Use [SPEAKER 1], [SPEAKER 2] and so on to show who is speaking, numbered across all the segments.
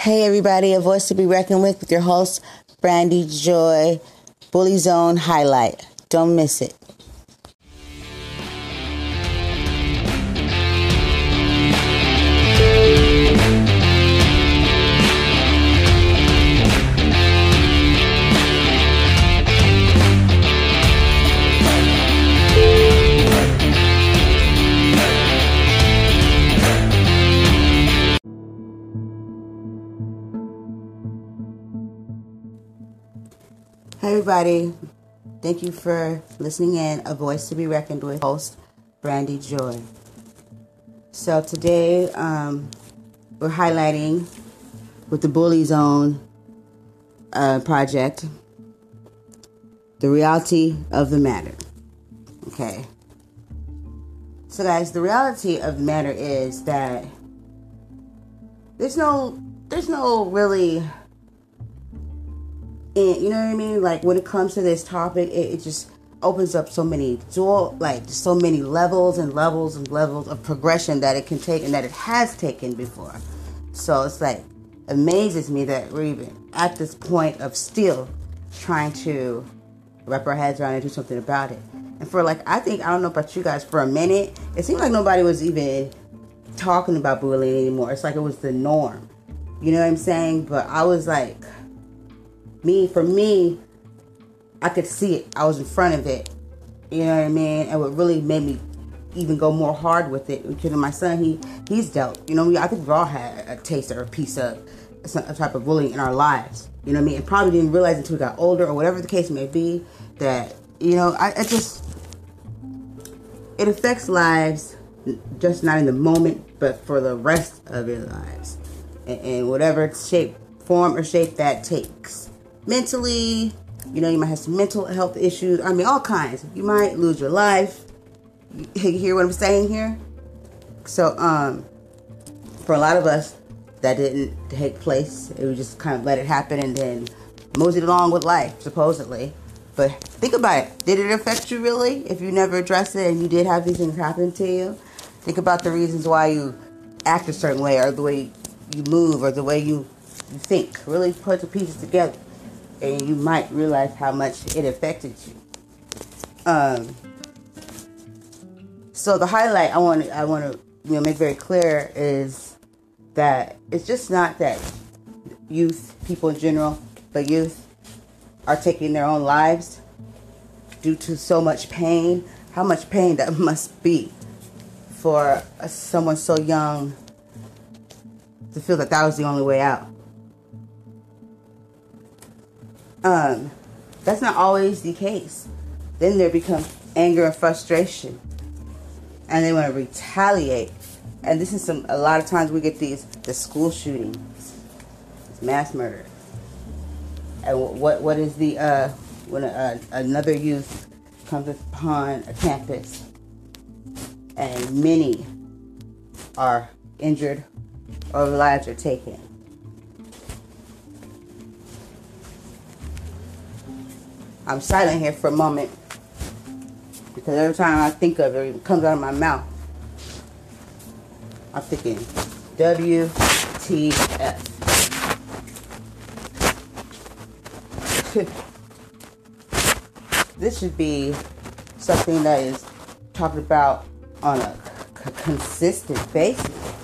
[SPEAKER 1] Hey, everybody, a voice to be reckoned with with your host, Brandy Joy, Bully Zone Highlight. Don't miss it. Everybody. Thank you for listening in. A voice to be reckoned with. Host Brandy Joy. So today um, we're highlighting with the Bully Zone uh, project the reality of the matter. Okay. So, guys, the reality of the matter is that there's no, there's no really and you know what I mean? Like when it comes to this topic, it, it just opens up so many door like so many levels and levels and levels of progression that it can take and that it has taken before. So it's like amazes me that we're even at this point of still trying to wrap our heads around and do something about it. And for like I think I don't know about you guys, for a minute, it seemed like nobody was even talking about bullying anymore. It's like it was the norm. You know what I'm saying? But I was like me for me i could see it. I was in front of it. You know what i mean? And what really made me even go more hard with it because my son he he's dealt you know i think we all had a taste or a piece of some type of bullying in our lives you know what i mean? And probably didn't realize until we got older or whatever the case may be that you know i, just it affects lives just not in the moment but for the rest of your lives. In whatever shape form or shape that takes mentally. You know, you might have some mental health issues. I mean, all kinds. You might lose your life. You hear what I'm saying here? So, um, for a lot of us, that didn't take place. It was just kind of let it happen and then moseyed along with life, supposedly. But think about it. Did it affect you really? If you never addressed it and you did have these things happen to you, think about the reasons why you act a certain way or the way you move or the way you, you think. Really put the pieces together and you might realize how much it affected you. Um, so the highlight I want I want to you know make very clear is that it's just not that youth, people in general, but youth are taking their own lives due to so much pain. How much pain that must be for someone so young to feel that that was the only way out. Um, that's not always the case. Then there becomes anger and frustration, and they want to retaliate. And this is some. A lot of times we get these the school shootings, mass murder. And what what is the uh, when a, another youth comes upon a campus, and many are injured or lives are taken I'm silent here for a moment because every time I think of it, it comes out of my mouth. I'm thinking WTF. this should be something that is talked about on a c- consistent basis.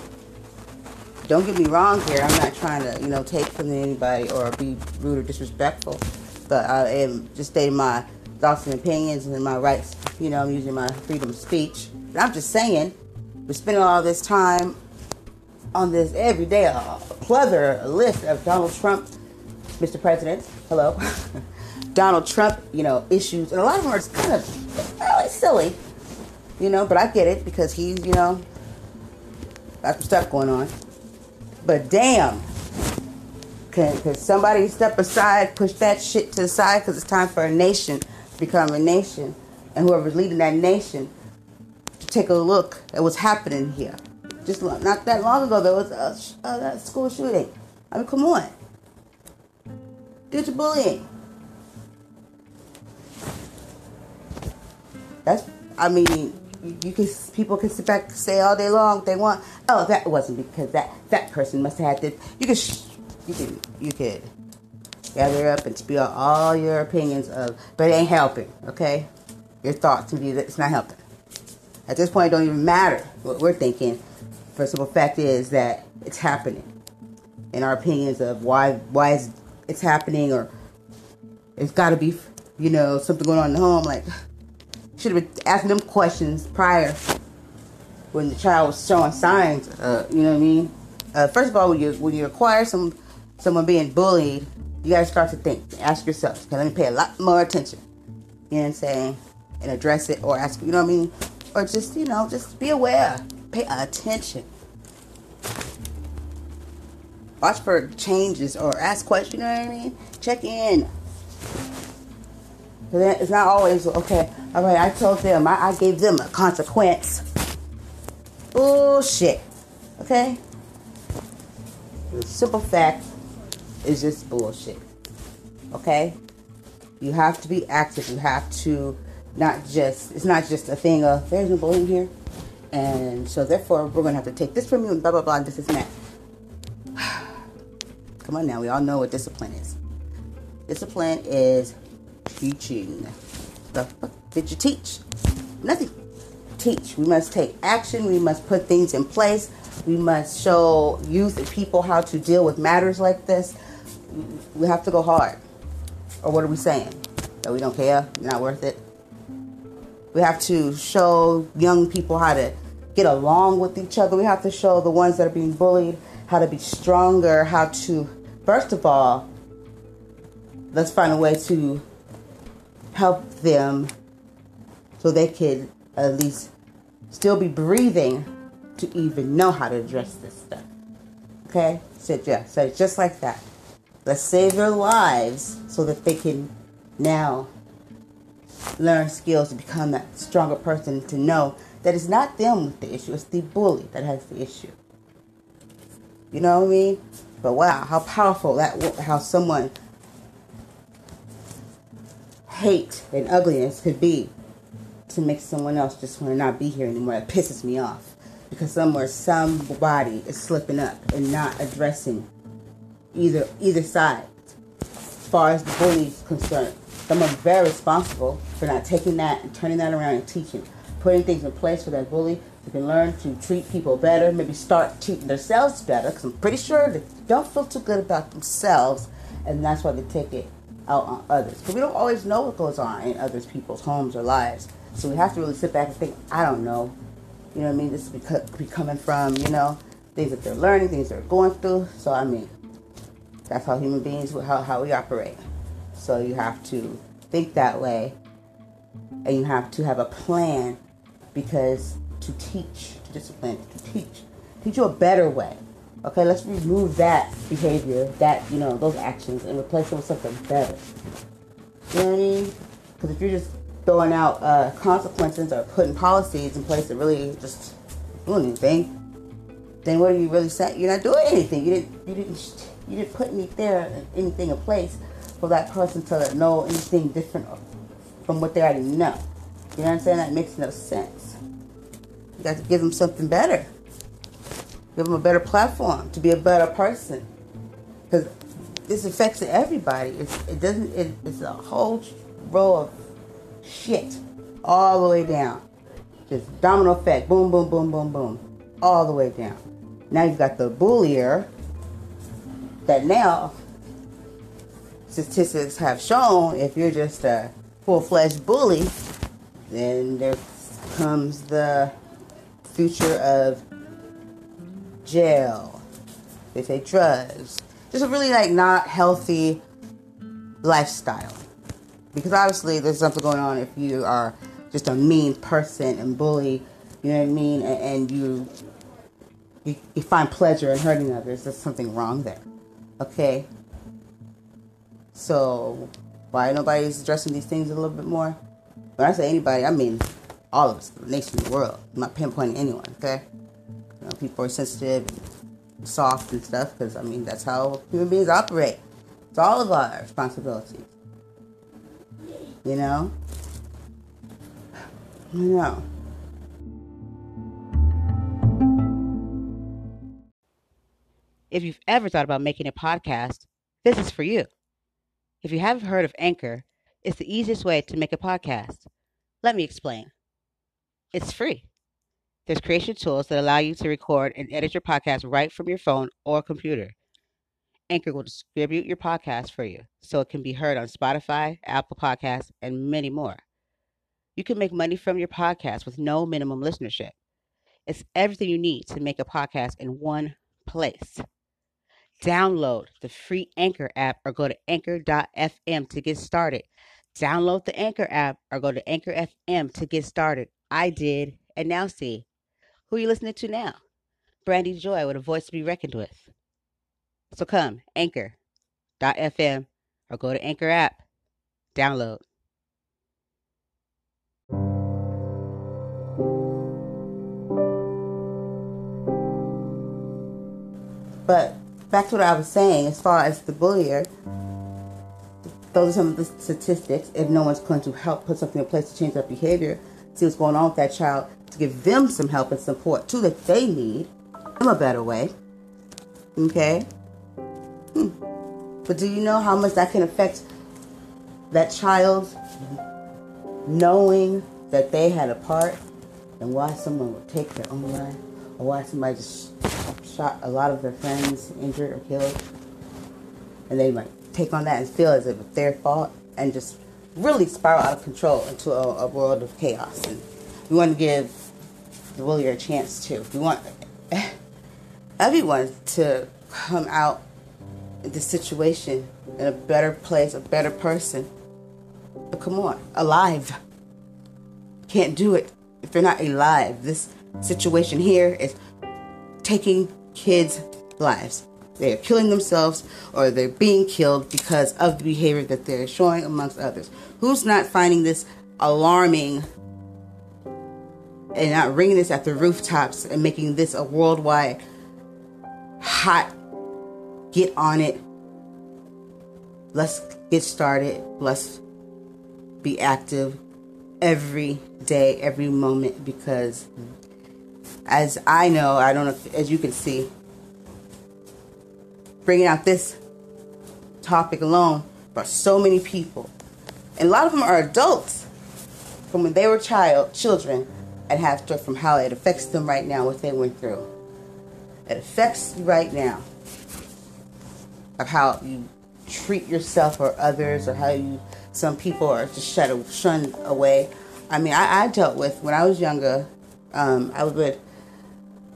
[SPEAKER 1] Don't get me wrong here. I'm not trying to, you know, take from anybody or be rude or disrespectful but I am just stating my thoughts and opinions and my rights. You know, I'm using my freedom of speech. But I'm just saying, we're spending all this time on this every day, a plethora, a list of Donald Trump, Mr. President, hello, Donald Trump, you know, issues, and a lot of them are just kind of well, silly, you know, but I get it because he's, you know, got some stuff going on. But damn, can, can somebody step aside, push that shit to the side because it's time for a nation to become a nation. And whoever's leading that nation to take a look at what's happening here. Just not that long ago, there was a, a school shooting. I mean, come on. Get your bullying. That's, I mean, you can people can sit back and say all day long they want. Oh, that wasn't because that that person must have had this. You can you could you could gather up and spill all your opinions of, but it ain't helping. Okay, your thoughts and views. It's not helping. At this point, it don't even matter what we're thinking. For the simple fact is that it's happening, and our opinions of why why is it's happening or it's got to be you know something going on the home. Like should have been asking them questions prior when the child was showing signs. Uh, you know what I mean? Uh, first of all, when you when you acquire some someone being bullied, you got to start to think. Ask yourself, okay, let me pay a lot more attention. You know what I'm saying? And address it or ask, you know what I mean? Or just, you know, just be aware. Pay attention. Watch for changes or ask questions, you know what I mean? Check in. It's not always, okay, all right, I told them, I, I gave them a consequence. Bullshit. Okay? Simple fact is just bullshit. Okay? You have to be active. You have to not just, it's not just a thing of, there's no bullying here. And so therefore, we're going to have to take this from you and blah, blah, blah, and this is that. Come on now, we all know what discipline is. Discipline is teaching. The fuck did you teach? Nothing. Teach. We must take action. We must put things in place. We must show youth and people how to deal with matters like this. We have to go hard. Or what are we saying? That we don't care? Not worth it? We have to show young people how to get along with each other. We have to show the ones that are being bullied how to be stronger, how to, first of all, let's find a way to help them so they could at least still be breathing to even know how to address this stuff. Okay? So yeah, so just like that. Let's save their lives so that they can now learn skills to become that stronger person to know that it's not them with the issue, it's the bully that has the issue. You know what I mean? But wow, how powerful that how someone hate and ugliness could be to make someone else just want to not be here anymore. It pisses me off because somewhere somebody is slipping up and not addressing either either side. As far as the bully is concerned, someone very responsible for not taking that and turning that around and teaching, putting things in place for that bully to can learn to treat people better, maybe start treating themselves better. Because I'm pretty sure they don't feel too good about themselves, and that's why they take it out on others. But we don't always know what goes on in others people's homes or lives. So we have to really sit back and think, I don't know. You know what I mean? This be coming from, you know, things that they're learning, things they're going through. So, I mean, that's how human beings, how, how we operate. So you have to think that way. And you have to have a plan because to teach, to discipline, to teach, teach you a better way. Okay, let's remove that behavior, that, you know, those actions, and replace them with something better. You know what I mean? Because if you're just throwing out uh, consequences or putting policies in place that really just do anything, then what are you really saying? You're not doing anything. You didn't, you didn't, you didn't put any there, anything in place for that person to know anything different from what they already know. You know what I'm saying? That makes no sense. You got to give them something better. Give them a better platform to be a better person. Because this affects everybody. It's, it doesn't. It, it's a whole row of shit all the way down. Just domino effect. Boom, boom, boom, boom, boom, all the way down. Now you've got the bullier. That now statistics have shown if you're just a full-fledged bully, then there comes the future of jail. They say drugs. Just a really like not healthy lifestyle. Because obviously there's something going on if you are just a mean person and bully, you know what I mean, and, and you, you you find pleasure in hurting others. There's something wrong there. Okay. So why nobody's addressing these things a little bit more? When I say anybody, I mean all of us, the nation, the world. I'm not pinpointing anyone, okay? You know, people are sensitive and soft and stuff because, I mean, that's how human beings operate. It's all of our responsibilities. You know? You know. If you've ever thought about making a podcast, this is for you. If you haven't heard of Anchor, it's the easiest way to make a podcast. Let me explain. It's free. There's creation tools that allow you to record and edit your podcast right from your phone or computer. Anchor will distribute your podcast for you so it can be heard on Spotify, Apple Podcasts, and many more. You can make money from your podcast with no minimum listenership. It's everything you need to make a podcast in one place. Download the free Anchor app or go to anchor.fm to get started. Download the Anchor app or go to Anchor FM to get started. I did, and now see. Who are you listening to now? Brandy Joy with a voice to be reckoned with. So come, anchor.fm or go to Anchor app. Download. But back to what I was saying, as far as the bullier, those are some of the statistics. If no one's going to help put something in place to change their behavior, see what's going on with that child, to give them some help and support too that they need, in a better way. Okay? Hmm. But do you know how much that can affect that child knowing that they had a part and why someone would take their own life or why somebody just shot a lot of their friends injured or killed. And they might take on that and feel as if it's their fault and just really spiral out of control into a, a world of chaos. And we want to give the bullier a chance to we want everyone to come out in this situation in a better place a better person. But come on alive. Can't do it if you're not alive. This situation here is taking kids' lives. They are killing themselves or they're being killed because of the behavior that they're showing amongst others. Who's not finding this alarming and not ringing this at the rooftops and making this a worldwide hot get on it? Let's get started. Let's be active every day, every moment because as I know, I don't know, if, as you can see, bringing out this topic alone for so many people. And a lot of them are adults from when they were child children and have to from how it affects them right now, what they went through. It affects you right now of how you treat yourself or others or how you some people are just shut shunned away. I mean, I, I dealt with when I was younger. Um, I would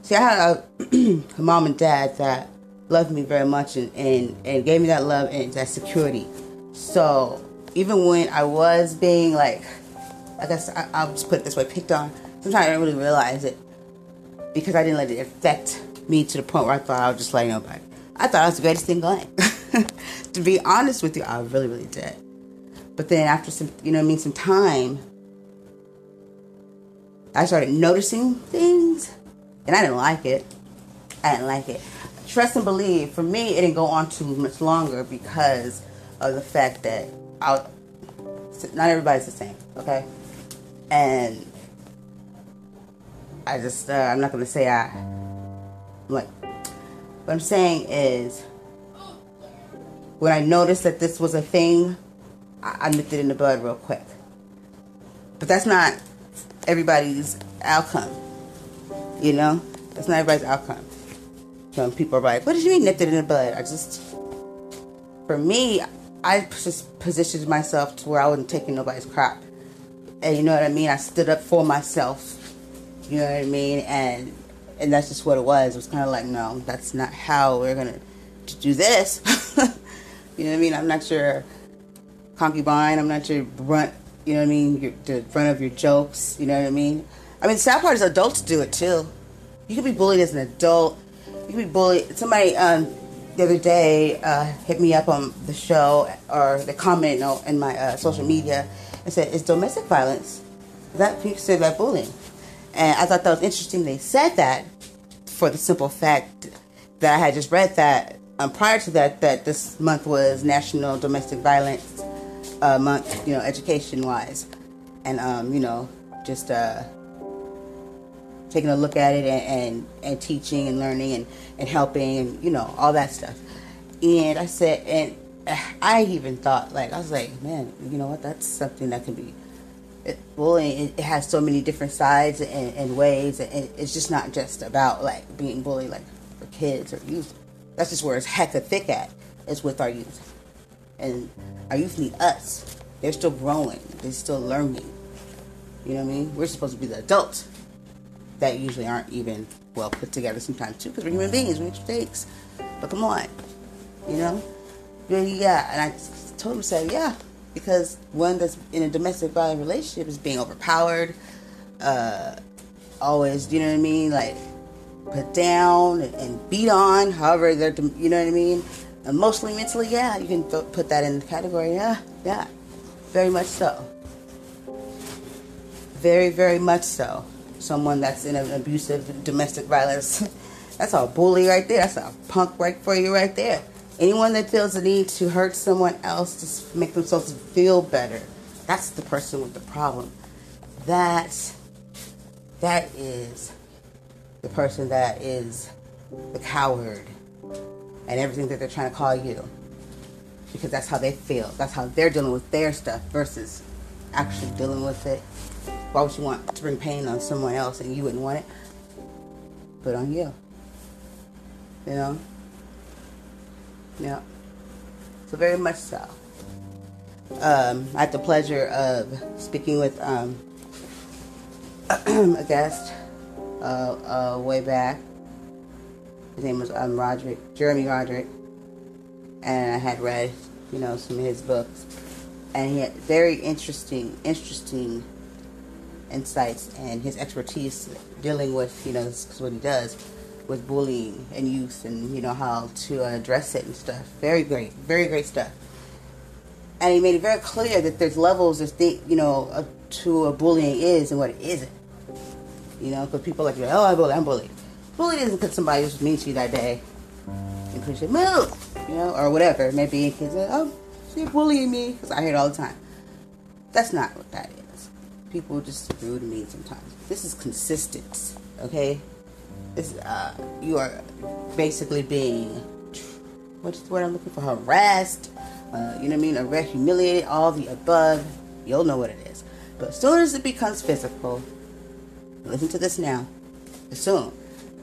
[SPEAKER 1] see, I had a, a mom and dad that loved me very much and, and, and gave me that love and that security. So even when I was being like, I guess I, will just put it this way, picked on, sometimes I didn't really realize it because I didn't let it affect me to the point where I thought I was just like nobody. I thought I was the greatest thing going. to be honest with you, I really, really did. But then after some, you know I mean, some time, I started noticing things and I didn't like it. I didn't like it. Trust and believe. For me, it didn't go on too much longer because of the fact that I, not everybody's the same. Okay, and I just uh, I'm not gonna say I like. What I'm saying is, when I noticed that this was a thing, I, I nipped it in the bud real quick. But that's not everybody's outcome. You know, that's not everybody's outcome. Some people are like, "What did you mean nipped it in the bud?" I just, for me, I just positioned myself to where I wasn't taking nobody's crap, and you know what I mean. I stood up for myself. You know what I mean, and and that's just what it was. It was kind of like, no, that's not how we're gonna do this. you know what I mean? I'm not your concubine. I'm not your brunt. You know what I mean? Your, the front of your jokes. You know what I mean? I mean, the sad part is adults do it too. You can be bullied as an adult. You can be bullied. Somebody um, the other day uh, hit me up on the show or the comment in my uh, social media and said, "Is domestic violence that considered that bullying?" And I thought that was interesting. They said that for the simple fact that I had just read that um, prior to that that this month was National Domestic Violence uh, Month, you know, education wise, and um, you know, just uh, taking a look at it and, and, and teaching and learning and, and helping and, you know, all that stuff. And I said, and I even thought, like, I was like, man, you know what? That's something that can be. It, bullying it, it has so many different sides and, and ways, and it's just not just about like being bullied, like for kids or youth. That's just where it's heck hecka thick at. It's with our youth, and our youth need us. They're still growing. They're still learning. You know what I mean? We're supposed to be the adults that usually aren't even well put together sometimes too, because we're human beings, we make mistakes. But come on, you know? Yeah, and I told him, said, yeah, because one that's in a domestic violence relationship is being overpowered, uh, always, you know what I mean, like put down and beat on, however they're, you know what I mean. Emotionally, mentally, yeah, you can put that in the category. Yeah, yeah, very much so. Very, very much so. Someone that's in an abusive domestic violence. that's a bully right there. That's a punk right for you right there. Anyone that feels the need to hurt someone else to make themselves feel better, that's the person with the problem. That that is the person that is the coward and everything that they're trying to call you. Because that's how they feel. That's how they're dealing with their stuff versus actually dealing with it. Why would you want to bring pain on someone else and you wouldn't want it? Put on you. You know? Yeah. So very much so. Um, I had the pleasure of speaking with um, a guest uh, uh, way back. His name was um, Roderick, Jeremy Roderick, and I had read, you know, some of his books, and he had very interesting, interesting insights and his expertise dealing with, you know, what he does with bullying and youth and you know how to address it and stuff. Very great, very great stuff. And he made it very clear that there's levels of think, you know, to what bullying is and what it isn't. You know, because people like, oh, I'm bullied, I'm bullied. Bullied isn't because somebody was mean to you that day and push you, move, you know, or whatever. Maybe kids say, oh, you're bullying me because I hear it all the time. That's not what that is. People just rude to me sometimes. This is consistent, okay? is uh, you are basically being what's the word I'm looking for? Harassed. Uh, you know what I mean? Arrest, humiliated, all the above. You'll know what it is. But as soon as it becomes physical, listen to this now. As soon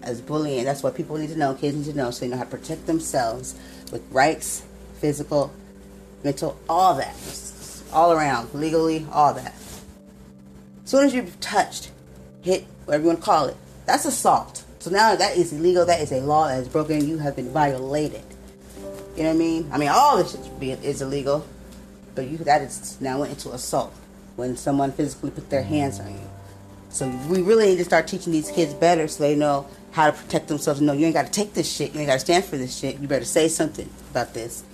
[SPEAKER 1] as bullying, that's what people need to know, kids need to know, so they know how to protect themselves with rights, physical, mental, all that. All around, legally, all that. As soon as you've touched, hit, whatever you want to call it, that's assault. So now that is illegal. That is a law that is broken. You have been violated. You know what I mean? I mean, all this shit is illegal, but you that is now went into assault when someone physically put their hands on you. So we really need to start teaching these kids better so they know how to protect themselves. No, you ain't got to take this shit. You ain't got to stand for this shit. You better say something about this.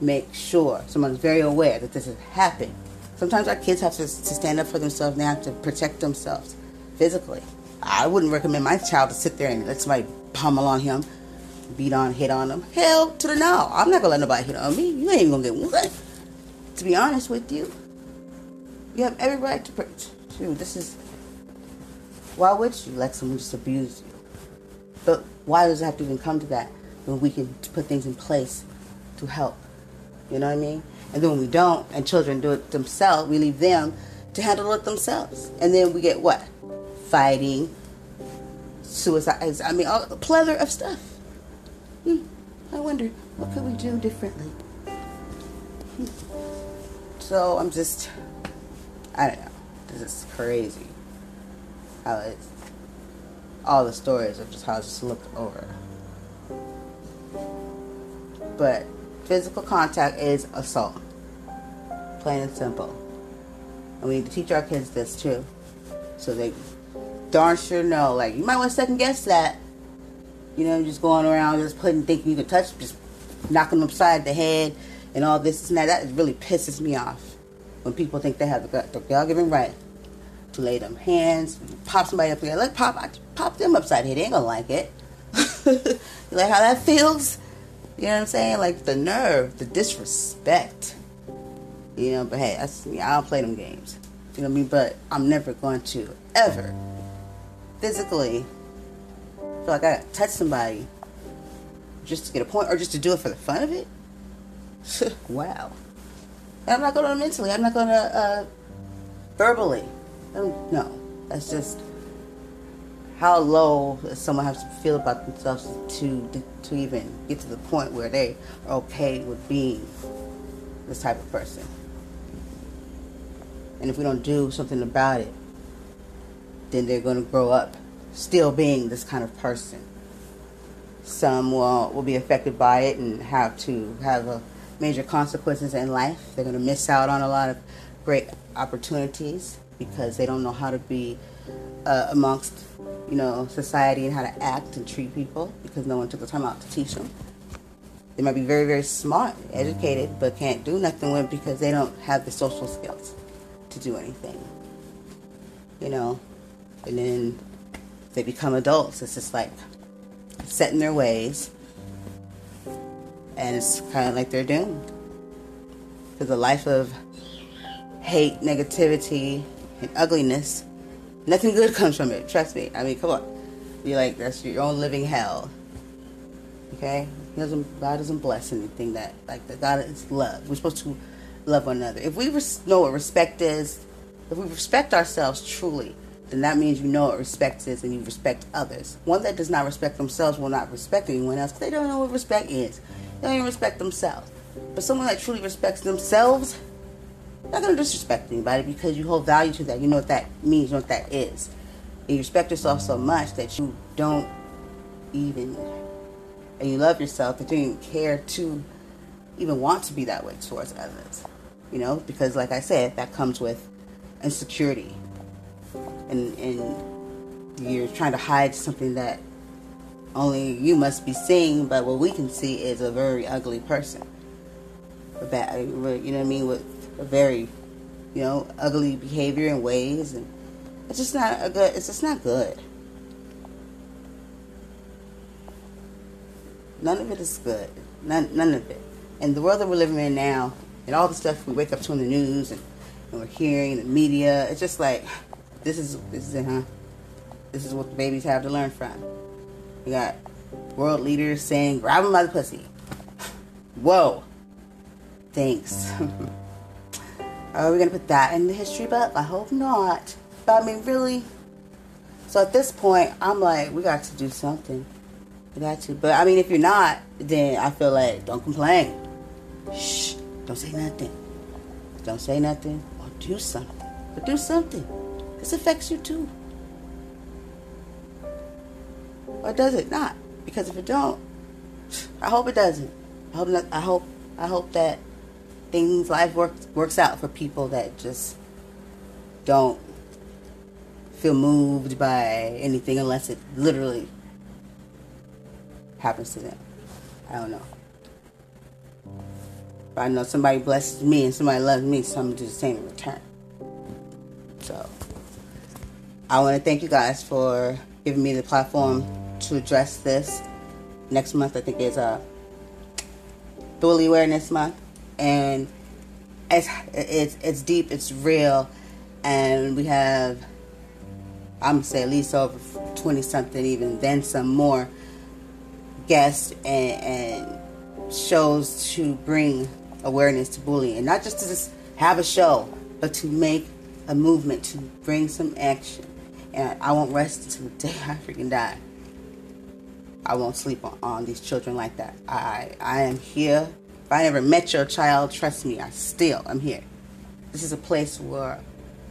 [SPEAKER 1] Make sure someone's very aware that this has happened. Sometimes our kids have to, to stand up for themselves. They have to protect themselves physically. I wouldn't recommend my child to sit there and let somebody pummel on him, beat on, hit on him. Hell to the no. I'm not gonna let nobody hit on me. You ain't gonna get one. To be honest with you, you have every right to. Shoot, this is. Why would you let someone just abuse you? But why does it have to even come to that when we can put things in place to help? You know what I mean? And then when we don't, and children do it themselves, we leave them to handle it themselves. And then we get what? fighting, suicide. I mean, a plethora of stuff. Hmm. I wonder what could we do differently. Hmm. So I'm just, I don't know. This is crazy. How it's all the stories of just how I just looked over. But physical contact is assault. Plain and simple. And we need to teach our kids this too. So they darn sure know. Like you might want to second guess that. You know, just going around just putting thinking you can touch, just knocking them upside the head and all this and that. That really pisses me off when people think they have the, the God-given right to lay them hands, pop somebody up there. Let pop, pop them upside the head. They ain't gonna like it. you like how that feels? You know what I'm saying? Like the nerve, the disrespect. You know, but hey, that's me. I don't play them games. You know what I mean? But I'm never going to ever physically feel like I gotta touch somebody just to get a point or just to do it for the fun of it. wow. And I'm not going to mentally. I'm not going to uh, verbally. No, that's just how low someone has to feel about themselves to to even get to the point where they are okay with being this type of person. And if we don't do something about it, then they're going to grow up still being this kind of person. Some will, will be affected by it and have to have a major consequences in life. They're going to miss out on a lot of great opportunities because they don't know how to be uh, amongst, you know, society and how to act and treat people because no one took the time out to teach them. They might be very, very smart, educated, but can't do nothing with because they don't have the social skills to do anything. You know, and then they become adults. It's just like set in their ways, and it's kind of like they're doomed. Because a life of hate, negativity, and ugliness, nothing good comes from it. Trust me. I mean, come on. You're like that's your own living hell. Okay, doesn't. God doesn't bless anything that like the God is love. We're supposed to love one another. If we res- know what respect is, if we respect ourselves truly, then that means you know what respect is and you respect others. One that does not respect themselves will not respect anyone else they don't know what respect is. They don't even respect themselves. But someone that truly respects themselves, not to disrespect anybody because you hold value to that. You know what that means, you know what that is. And you respect yourself so much that you don't even, and you love yourself that you don't care to even want to be that way towards others. You know, because like I said, that comes with insecurity and and you're trying to hide something that only you must be seeing, but what we can see is a very ugly person. A bad, you know what I mean, with very, you know, ugly behavior and ways, and it's just not a good. It's just not good. None of it is good. None, none of it. And the world that we're living in now, and all the stuff we wake up to in the news and, and we're hearing, the media, it's just like this is this is it, huh? This is what the babies have to learn from. We got world leaders saying, "Grab him by the pussy." Whoa. Thanks. Are we gonna put that in the history book? I hope not. But I mean, really. So at this point, I'm like, we got to do something. We got to. But I mean, if you're not, then I feel like don't complain. Shh. Don't say nothing. Don't say nothing or do something. But do something. This affects you too. Or does it not? Because if it don't, I hope it doesn't. I hope not, I hope I hope that things life works works out for people that just don't feel moved by anything unless it literally happens to them. I don't know. But I know somebody blesses me and somebody loves me, so I'm gonna do the same in return. So I want to thank you guys for giving me the platform to address this. Next month, I think, is a uh, Awareness Month, and it's it's it's deep, it's real, and we have I'm gonna say at least over twenty something, even then some more guests and, and shows to bring awareness to bullying, not just to just have a show, but to make a movement to bring some action and I won't rest until the day I freaking die. I won't sleep on, on these children like that. I I am here. If I never met your child, trust me, I still am here. This is a place where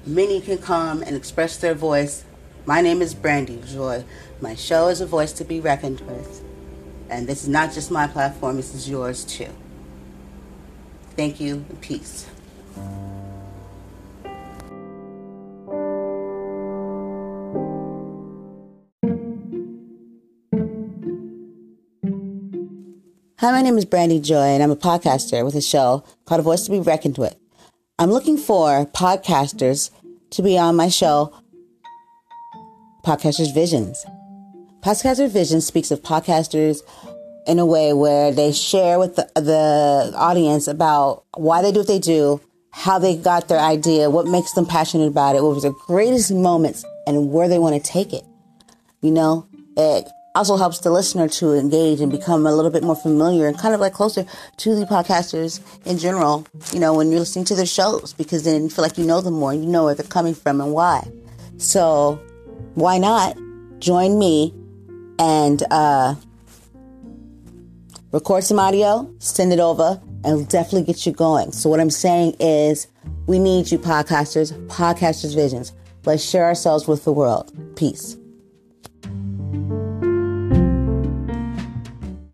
[SPEAKER 1] many can come and express their voice. My name is Brandy Joy. My show is a voice to be reckoned with. And this is not just my platform, this is yours too. Thank you and peace. Hi, my name is Brandy Joy, and I'm a podcaster with a show called A Voice to Be Reckoned with. I'm looking for podcasters to be on my show, Podcasters Visions. Podcasters Visions speaks of podcasters in a way where they share with the, the audience about why they do what they do, how they got their idea, what makes them passionate about it, what was their greatest moments, and where they want to take it. You know, it also helps the listener to engage and become a little bit more familiar and kind of like closer to the podcasters in general, you know, when you're listening to their shows, because then you feel like you know them more and you know where they're coming from and why. So why not join me and uh, record some audio, send it over, and it'll definitely get you going. So what I'm saying is we need you podcasters, podcasters visions. Let's share ourselves with the world. Peace.